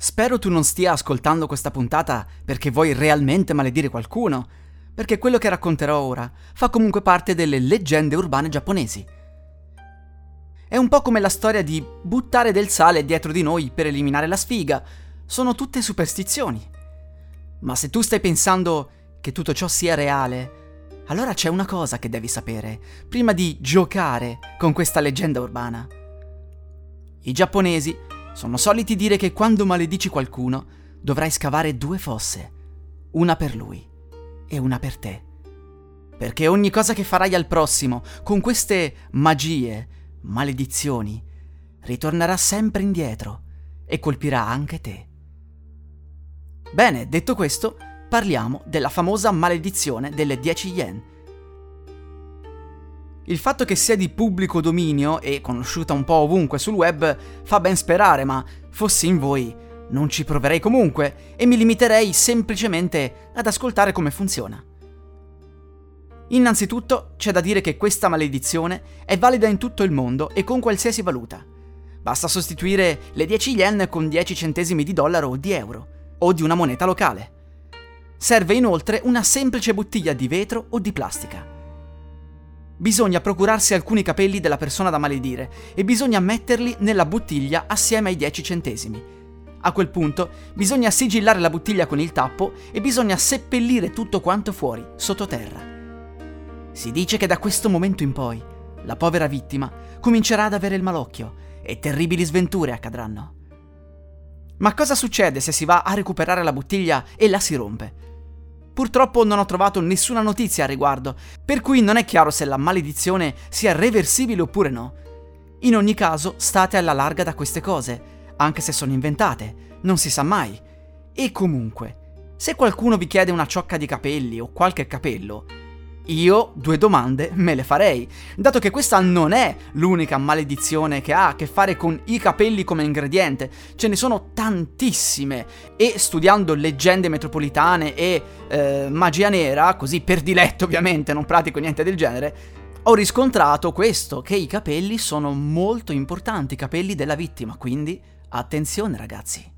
spero tu non stia ascoltando questa puntata perché vuoi realmente maledire qualcuno, perché quello che racconterò ora fa comunque parte delle leggende urbane giapponesi. È un po' come la storia di buttare del sale dietro di noi per eliminare la sfiga. Sono tutte superstizioni. Ma se tu stai pensando che tutto ciò sia reale, allora c'è una cosa che devi sapere prima di giocare con questa leggenda urbana. I giapponesi sono soliti dire che quando maledici qualcuno dovrai scavare due fosse, una per lui e una per te. Perché ogni cosa che farai al prossimo con queste magie, maledizioni, ritornerà sempre indietro e colpirà anche te. Bene, detto questo, parliamo della famosa maledizione delle 10 yen. Il fatto che sia di pubblico dominio e conosciuta un po' ovunque sul web fa ben sperare, ma fossi in voi non ci proverei comunque e mi limiterei semplicemente ad ascoltare come funziona. Innanzitutto c'è da dire che questa maledizione è valida in tutto il mondo e con qualsiasi valuta. Basta sostituire le 10 yen con 10 centesimi di dollaro o di euro, o di una moneta locale. Serve inoltre una semplice bottiglia di vetro o di plastica. Bisogna procurarsi alcuni capelli della persona da maledire e bisogna metterli nella bottiglia assieme ai 10 centesimi. A quel punto bisogna sigillare la bottiglia con il tappo e bisogna seppellire tutto quanto fuori, sottoterra. Si dice che da questo momento in poi la povera vittima comincerà ad avere il malocchio e terribili sventure accadranno. Ma cosa succede se si va a recuperare la bottiglia e la si rompe? Purtroppo non ho trovato nessuna notizia a riguardo, per cui non è chiaro se la maledizione sia reversibile oppure no. In ogni caso, state alla larga da queste cose, anche se sono inventate, non si sa mai. E comunque, se qualcuno vi chiede una ciocca di capelli o qualche capello, io due domande me le farei, dato che questa non è l'unica maledizione che ha a che fare con i capelli come ingrediente, ce ne sono tantissime. E studiando leggende metropolitane e eh, magia nera, così per diletto ovviamente, non pratico niente del genere, ho riscontrato questo, che i capelli sono molto importanti, i capelli della vittima, quindi attenzione ragazzi.